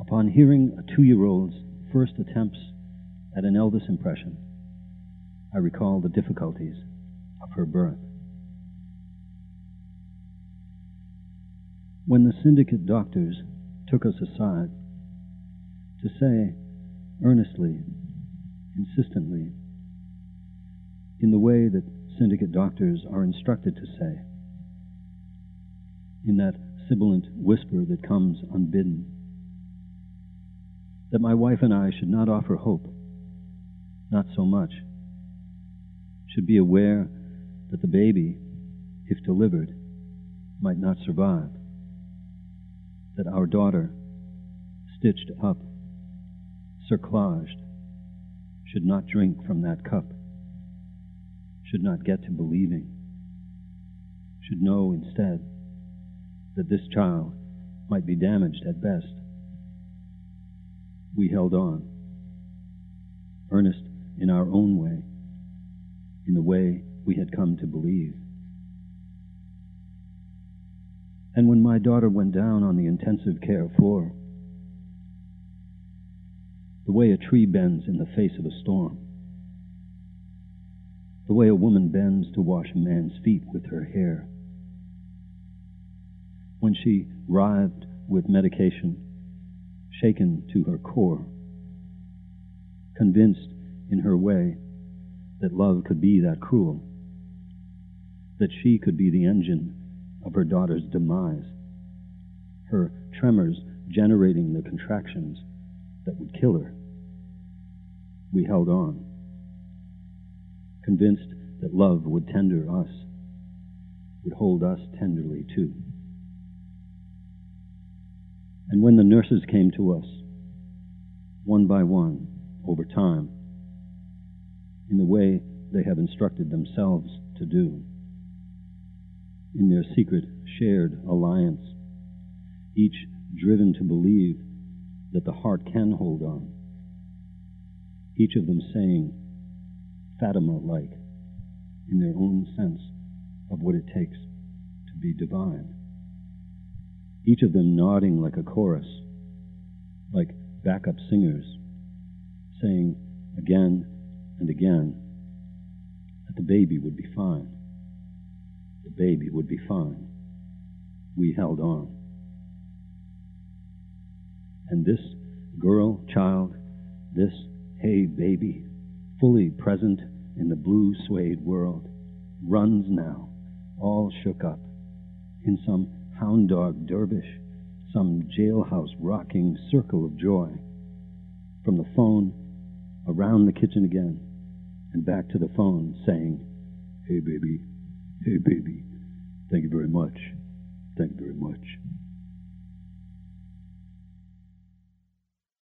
Upon hearing a two year old's first attempts at an Elvis impression, I recall the difficulties of her birth. When the syndicate doctors took us aside to say earnestly, insistently, in the way that syndicate doctors are instructed to say, in that sibilant whisper that comes unbidden, that my wife and I should not offer hope, not so much, should be aware that the baby, if delivered, might not survive, that our daughter, stitched up, cerclaged, should not drink from that cup, should not get to believing, should know instead that this child might be damaged at best. We held on, earnest in our own way, in the way we had come to believe. And when my daughter went down on the intensive care floor, the way a tree bends in the face of a storm, the way a woman bends to wash a man's feet with her hair, when she writhed with medication, shaken to her core, convinced in her way that love could be that cruel, that she could be the engine of her daughter's demise, her tremors generating the contractions that would kill her. We held on, convinced that love would tender us, would hold us tenderly too. And when the nurses came to us, one by one, over time, in the way they have instructed themselves to do, in their secret shared alliance, each driven to believe that the heart can hold on, each of them saying, Fatima like, in their own sense of what it takes to be divine each of them nodding like a chorus, like backup singers, saying again and again that the baby would be fine. The baby would be fine. We held on. And this girl, child, this hey baby, fully present in the blue suede world, runs now, all shook up, in some hound dog dervish, some jailhouse rocking circle of joy. From the phone, around the kitchen again, and back to the phone saying, Hey baby, hey baby, thank you very much, thank you very much.